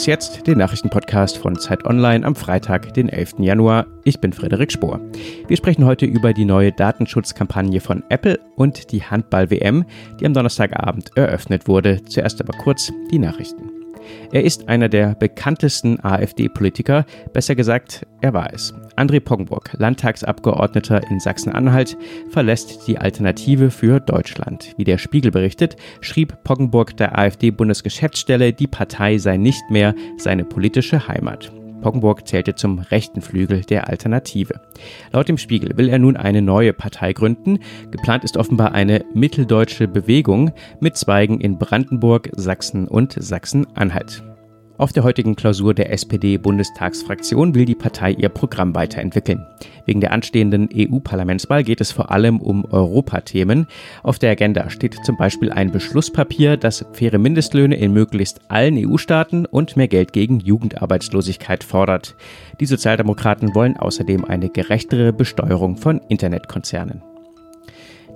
Was jetzt? Den Nachrichtenpodcast von Zeit Online am Freitag, den 11. Januar. Ich bin Frederik Spohr. Wir sprechen heute über die neue Datenschutzkampagne von Apple und die Handball-WM, die am Donnerstagabend eröffnet wurde. Zuerst aber kurz die Nachrichten. Er ist einer der bekanntesten AfD-Politiker, besser gesagt, er war es. André Poggenburg, Landtagsabgeordneter in Sachsen-Anhalt, verlässt die Alternative für Deutschland. Wie der Spiegel berichtet, schrieb Poggenburg der AfD-Bundesgeschäftsstelle, die Partei sei nicht mehr seine politische Heimat. Poggenburg zählte zum rechten Flügel der Alternative. Laut dem Spiegel will er nun eine neue Partei gründen. Geplant ist offenbar eine mitteldeutsche Bewegung mit Zweigen in Brandenburg, Sachsen und Sachsen-Anhalt. Auf der heutigen Klausur der SPD-Bundestagsfraktion will die Partei ihr Programm weiterentwickeln. Wegen der anstehenden EU-Parlamentswahl geht es vor allem um Europathemen. Auf der Agenda steht zum Beispiel ein Beschlusspapier, das faire Mindestlöhne in möglichst allen EU-Staaten und mehr Geld gegen Jugendarbeitslosigkeit fordert. Die Sozialdemokraten wollen außerdem eine gerechtere Besteuerung von Internetkonzernen.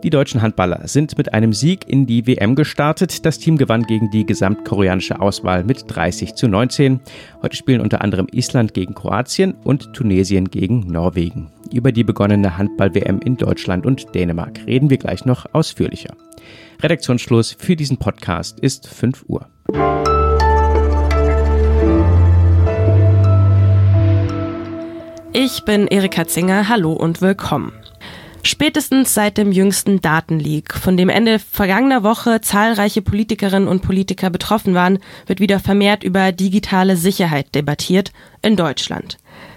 Die deutschen Handballer sind mit einem Sieg in die WM gestartet. Das Team gewann gegen die gesamtkoreanische Auswahl mit 30 zu 19. Heute spielen unter anderem Island gegen Kroatien und Tunesien gegen Norwegen. Über die begonnene Handball-WM in Deutschland und Dänemark reden wir gleich noch ausführlicher. Redaktionsschluss für diesen Podcast ist 5 Uhr. Ich bin Erika Zinger. Hallo und willkommen. Spätestens seit dem jüngsten Datenleak, von dem Ende vergangener Woche zahlreiche Politikerinnen und Politiker betroffen waren, wird wieder vermehrt über digitale Sicherheit debattiert in Deutschland.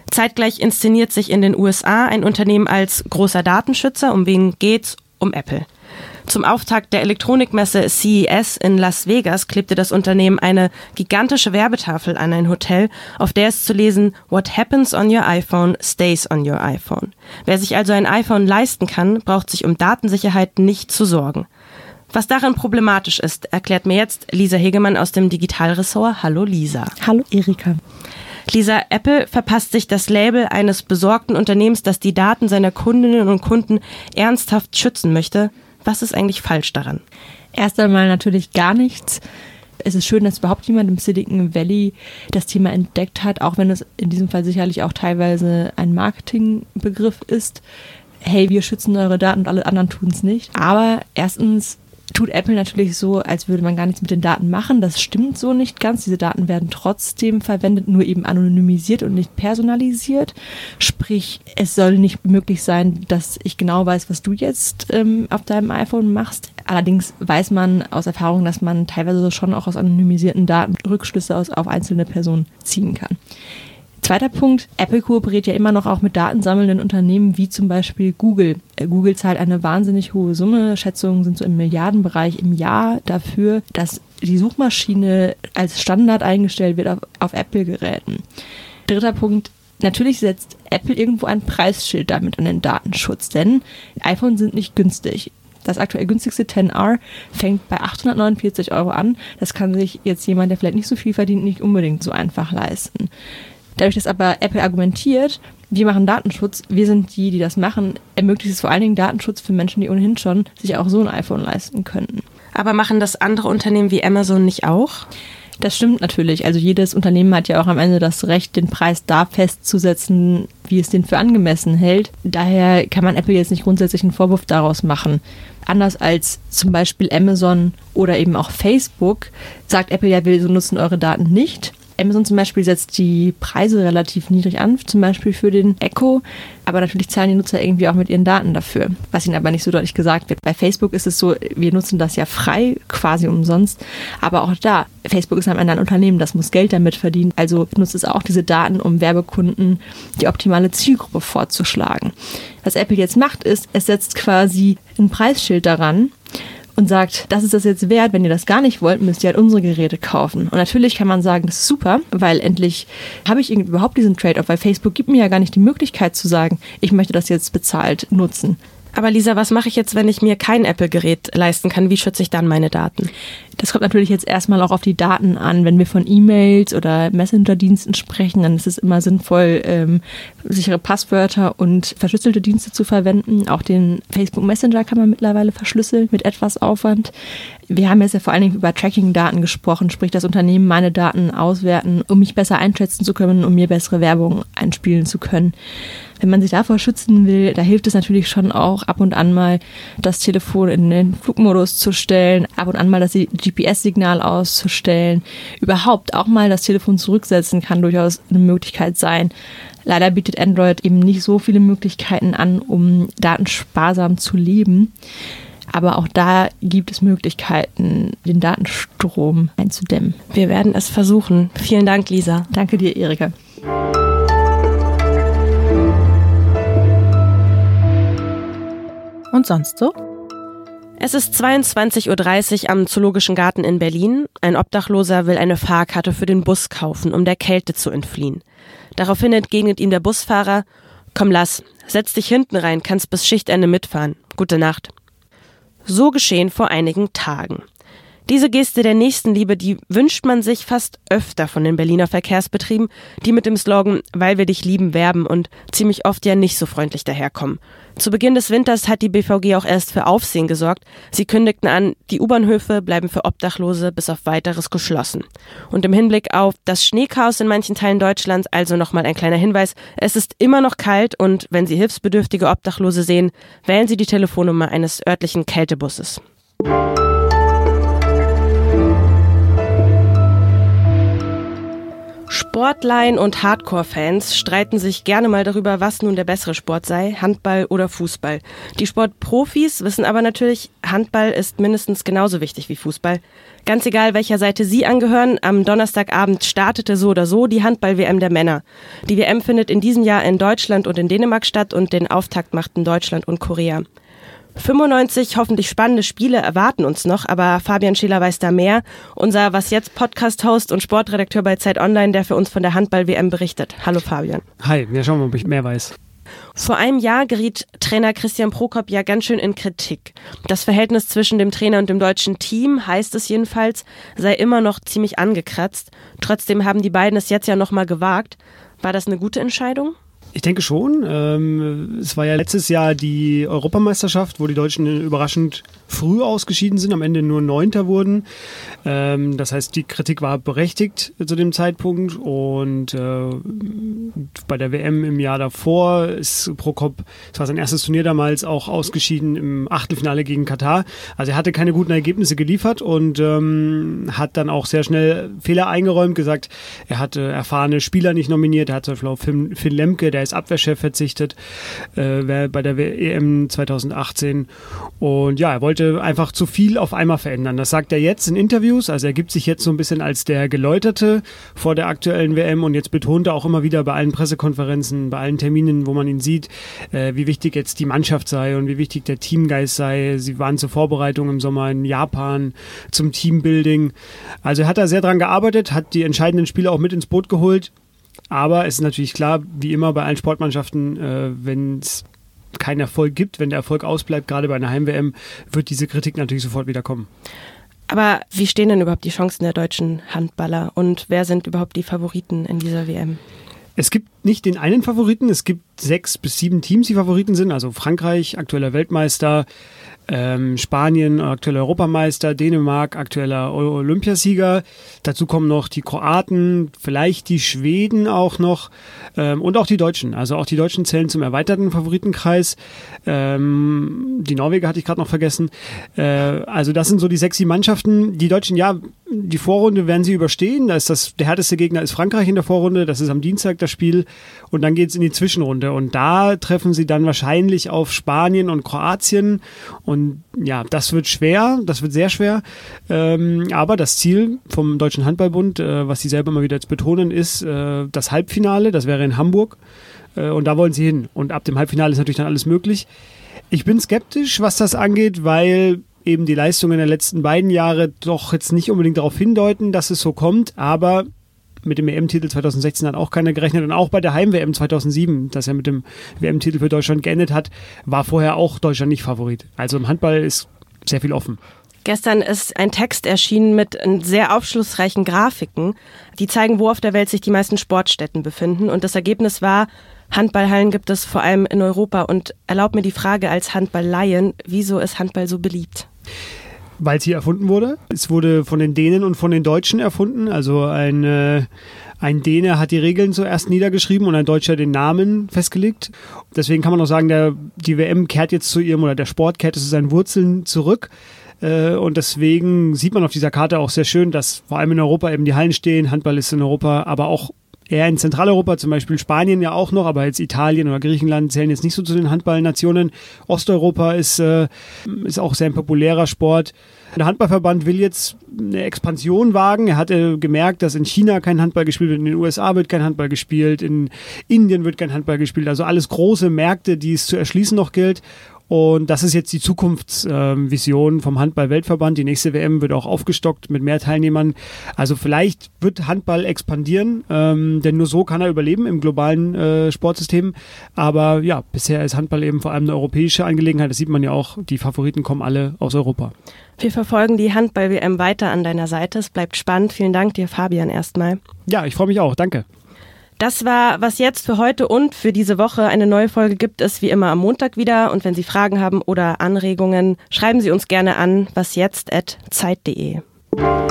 Zeitgleich inszeniert sich in den USA ein Unternehmen als großer Datenschützer. Um wen geht's? Um Apple. Zum Auftakt der Elektronikmesse CES in Las Vegas klebte das Unternehmen eine gigantische Werbetafel an ein Hotel, auf der es zu lesen What happens on your iPhone stays on your iPhone. Wer sich also ein iPhone leisten kann, braucht sich um Datensicherheit nicht zu sorgen. Was darin problematisch ist, erklärt mir jetzt Lisa Hegemann aus dem Digitalressort. Hallo Lisa. Hallo Erika. Lisa, Apple verpasst sich das Label eines besorgten Unternehmens, das die Daten seiner Kundinnen und Kunden ernsthaft schützen möchte. Was ist eigentlich falsch daran? Erst einmal natürlich gar nichts. Es ist schön, dass überhaupt jemand im Silicon Valley das Thema entdeckt hat, auch wenn es in diesem Fall sicherlich auch teilweise ein Marketingbegriff ist. Hey, wir schützen eure Daten und alle anderen tun es nicht. Aber erstens tut Apple natürlich so, als würde man gar nichts mit den Daten machen. Das stimmt so nicht ganz. Diese Daten werden trotzdem verwendet, nur eben anonymisiert und nicht personalisiert. Sprich, es soll nicht möglich sein, dass ich genau weiß, was du jetzt ähm, auf deinem iPhone machst. Allerdings weiß man aus Erfahrung, dass man teilweise schon auch aus anonymisierten Daten Rückschlüsse aus, auf einzelne Personen ziehen kann. Zweiter Punkt, Apple kooperiert ja immer noch auch mit datensammelnden Unternehmen wie zum Beispiel Google. Äh, Google zahlt eine wahnsinnig hohe Summe, Schätzungen sind so im Milliardenbereich im Jahr dafür, dass die Suchmaschine als Standard eingestellt wird auf, auf Apple-Geräten. Dritter Punkt, Natürlich setzt Apple irgendwo ein Preisschild damit an den Datenschutz, denn iPhones sind nicht günstig. Das aktuell günstigste 10R fängt bei 849 Euro an. Das kann sich jetzt jemand, der vielleicht nicht so viel verdient, nicht unbedingt so einfach leisten. Dadurch, dass aber Apple argumentiert, wir machen Datenschutz, wir sind die, die das machen, ermöglicht es vor allen Dingen Datenschutz für Menschen, die ohnehin schon sich auch so ein iPhone leisten könnten. Aber machen das andere Unternehmen wie Amazon nicht auch? Das stimmt natürlich. Also jedes Unternehmen hat ja auch am Ende das Recht, den Preis da festzusetzen, wie es den für angemessen hält. Daher kann man Apple jetzt nicht grundsätzlich einen Vorwurf daraus machen. Anders als zum Beispiel Amazon oder eben auch Facebook sagt Apple ja, wir nutzen eure Daten nicht. Amazon zum Beispiel setzt die Preise relativ niedrig an, zum Beispiel für den Echo, aber natürlich zahlen die Nutzer irgendwie auch mit ihren Daten dafür, was ihnen aber nicht so deutlich gesagt wird. Bei Facebook ist es so, wir nutzen das ja frei, quasi umsonst, aber auch da, Facebook ist am Ende ein Unternehmen, das muss Geld damit verdienen, also nutzt es auch diese Daten, um Werbekunden die optimale Zielgruppe vorzuschlagen. Was Apple jetzt macht, ist, es setzt quasi ein Preisschild daran, und sagt, das ist das jetzt wert, wenn ihr das gar nicht wollt, müsst ihr halt unsere Geräte kaufen. Und natürlich kann man sagen, das ist super, weil endlich habe ich überhaupt diesen Trade-off, weil Facebook gibt mir ja gar nicht die Möglichkeit zu sagen, ich möchte das jetzt bezahlt nutzen. Aber Lisa, was mache ich jetzt, wenn ich mir kein Apple-Gerät leisten kann? Wie schütze ich dann meine Daten? Das kommt natürlich jetzt erstmal auch auf die Daten an. Wenn wir von E-Mails oder Messenger-Diensten sprechen, dann ist es immer sinnvoll, ähm, sichere Passwörter und verschlüsselte Dienste zu verwenden. Auch den Facebook Messenger kann man mittlerweile verschlüsseln mit etwas Aufwand. Wir haben jetzt ja vor allen Dingen über Tracking-Daten gesprochen, sprich das Unternehmen meine Daten auswerten, um mich besser einschätzen zu können, um mir bessere Werbung einspielen zu können. Wenn man sich davor schützen will, da hilft es natürlich schon auch ab und an mal das Telefon in den Flugmodus zu stellen, ab und an mal das GPS-Signal auszustellen. Überhaupt auch mal das Telefon zurücksetzen kann durchaus eine Möglichkeit sein. Leider bietet Android eben nicht so viele Möglichkeiten an, um datensparsam zu leben. Aber auch da gibt es Möglichkeiten, den Datenstrom einzudämmen. Wir werden es versuchen. Vielen Dank, Lisa. Danke dir, Erika. Und sonst so? Es ist 22.30 Uhr am Zoologischen Garten in Berlin. Ein Obdachloser will eine Fahrkarte für den Bus kaufen, um der Kälte zu entfliehen. Daraufhin entgegnet ihm der Busfahrer, komm lass, setz dich hinten rein, kannst bis Schichtende mitfahren. Gute Nacht. So geschehen vor einigen Tagen. Diese Geste der Nächstenliebe, die wünscht man sich fast öfter von den Berliner Verkehrsbetrieben, die mit dem Slogan Weil wir dich lieben werben und ziemlich oft ja nicht so freundlich daherkommen. Zu Beginn des Winters hat die BVG auch erst für Aufsehen gesorgt. Sie kündigten an, die U-Bahnhöfe bleiben für Obdachlose bis auf weiteres geschlossen. Und im Hinblick auf das Schneechaos in manchen Teilen Deutschlands also nochmal ein kleiner Hinweis. Es ist immer noch kalt und wenn Sie hilfsbedürftige Obdachlose sehen, wählen Sie die Telefonnummer eines örtlichen Kältebusses. Sportlein und Hardcore-Fans streiten sich gerne mal darüber, was nun der bessere Sport sei, Handball oder Fußball. Die Sportprofis wissen aber natürlich, Handball ist mindestens genauso wichtig wie Fußball. Ganz egal, welcher Seite Sie angehören, am Donnerstagabend startete so oder so die Handball-WM der Männer. Die WM findet in diesem Jahr in Deutschland und in Dänemark statt und den Auftakt machten Deutschland und Korea. 95 hoffentlich spannende Spiele erwarten uns noch, aber Fabian Schiller weiß da mehr. Unser Was jetzt Podcast-Host und Sportredakteur bei Zeit Online, der für uns von der Handball-WM berichtet. Hallo Fabian. Hi, wir schauen mal, ob ich mehr weiß. Vor einem Jahr geriet Trainer Christian Prokop ja ganz schön in Kritik. Das Verhältnis zwischen dem Trainer und dem deutschen Team, heißt es jedenfalls, sei immer noch ziemlich angekratzt. Trotzdem haben die beiden es jetzt ja nochmal gewagt. War das eine gute Entscheidung? Ich denke schon. Ähm, es war ja letztes Jahr die Europameisterschaft, wo die Deutschen überraschend früh ausgeschieden sind, am Ende nur Neunter wurden. Ähm, das heißt, die Kritik war berechtigt zu dem Zeitpunkt und äh, bei der WM im Jahr davor ist Prokop, es war sein erstes Turnier damals, auch ausgeschieden im Achtelfinale gegen Katar. Also er hatte keine guten Ergebnisse geliefert und ähm, hat dann auch sehr schnell Fehler eingeräumt, gesagt, er hatte erfahrene Spieler nicht nominiert, er hat zum Beispiel auf Finn, Finn Lemke, der Abwehrchef verzichtet äh, bei der EM 2018. Und ja, er wollte einfach zu viel auf einmal verändern. Das sagt er jetzt in Interviews. Also er gibt sich jetzt so ein bisschen als der Geläuterte vor der aktuellen WM und jetzt betont er auch immer wieder bei allen Pressekonferenzen, bei allen Terminen, wo man ihn sieht, äh, wie wichtig jetzt die Mannschaft sei und wie wichtig der Teamgeist sei. Sie waren zur Vorbereitung im Sommer in Japan zum Teambuilding. Also er hat da sehr dran gearbeitet, hat die entscheidenden Spiele auch mit ins Boot geholt. Aber es ist natürlich klar, wie immer bei allen Sportmannschaften, äh, wenn es keinen Erfolg gibt, wenn der Erfolg ausbleibt, gerade bei einer Heim-WM, wird diese Kritik natürlich sofort wieder kommen. Aber wie stehen denn überhaupt die Chancen der deutschen Handballer und wer sind überhaupt die Favoriten in dieser WM? Es gibt nicht den einen Favoriten, es gibt sechs bis sieben Teams, die Favoriten sind. Also Frankreich, aktueller Weltmeister, ähm, Spanien, aktueller Europameister, Dänemark, aktueller Olympiasieger. Dazu kommen noch die Kroaten, vielleicht die Schweden auch noch ähm, und auch die Deutschen. Also auch die Deutschen zählen zum erweiterten Favoritenkreis. Ähm, die Norweger hatte ich gerade noch vergessen. Äh, also das sind so die sexy Mannschaften. Die Deutschen, ja, die Vorrunde werden sie überstehen. Da ist das, der härteste Gegner ist Frankreich in der Vorrunde. Das ist am Dienstag das Spiel. Und dann geht es in die Zwischenrunde. Und da treffen sie dann wahrscheinlich auf Spanien und Kroatien. Und ja, das wird schwer. Das wird sehr schwer. Ähm, aber das Ziel vom Deutschen Handballbund, äh, was sie selber mal wieder jetzt betonen, ist äh, das Halbfinale. Das wäre in Hamburg. Äh, und da wollen sie hin. Und ab dem Halbfinale ist natürlich dann alles möglich. Ich bin skeptisch, was das angeht, weil eben die Leistungen der letzten beiden Jahre doch jetzt nicht unbedingt darauf hindeuten, dass es so kommt, aber mit dem EM-Titel 2016 hat auch keiner gerechnet und auch bei der Heim-WM 2007, das ja mit dem WM-Titel für Deutschland geendet hat, war vorher auch Deutschland nicht Favorit. Also im Handball ist sehr viel offen. Gestern ist ein Text erschienen mit sehr aufschlussreichen Grafiken, die zeigen, wo auf der Welt sich die meisten Sportstätten befinden. Und das Ergebnis war, Handballhallen gibt es vor allem in Europa. Und erlaubt mir die Frage als Handballleien, wieso ist Handball so beliebt? Weil es hier erfunden wurde. Es wurde von den Dänen und von den Deutschen erfunden. Also ein, äh, ein Däne hat die Regeln zuerst niedergeschrieben und ein Deutscher den Namen festgelegt. Deswegen kann man auch sagen, der, die WM kehrt jetzt zu ihrem oder der Sport kehrt zu seinen Wurzeln zurück. Äh, und deswegen sieht man auf dieser Karte auch sehr schön, dass vor allem in Europa eben die Hallen stehen. Handball ist in Europa, aber auch eher in Zentraleuropa, zum Beispiel Spanien ja auch noch, aber jetzt Italien oder Griechenland zählen jetzt nicht so zu den Handballnationen. Osteuropa ist, äh, ist auch sehr ein populärer Sport. Der Handballverband will jetzt eine Expansion wagen. Er hatte gemerkt, dass in China kein Handball gespielt wird, in den USA wird kein Handball gespielt, in Indien wird kein Handball gespielt. Also alles große Märkte, die es zu erschließen noch gilt. Und das ist jetzt die Zukunftsvision vom Handball-Weltverband. Die nächste WM wird auch aufgestockt mit mehr Teilnehmern. Also vielleicht wird Handball expandieren, ähm, denn nur so kann er überleben im globalen äh, Sportsystem. Aber ja, bisher ist Handball eben vor allem eine europäische Angelegenheit. Das sieht man ja auch. Die Favoriten kommen alle aus Europa. Wir verfolgen die Handball-WM weiter an deiner Seite. Es bleibt spannend. Vielen Dank dir, Fabian, erstmal. Ja, ich freue mich auch. Danke. Das war was jetzt für heute und für diese Woche. Eine neue Folge gibt es wie immer am Montag wieder. Und wenn Sie Fragen haben oder Anregungen, schreiben Sie uns gerne an wasjetzt.zeit.de. Kann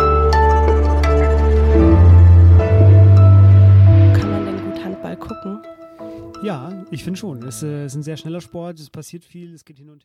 man denn gut Handball gucken? Ja, ich finde schon. Es äh, ist ein sehr schneller Sport, es passiert viel, es geht hin und her.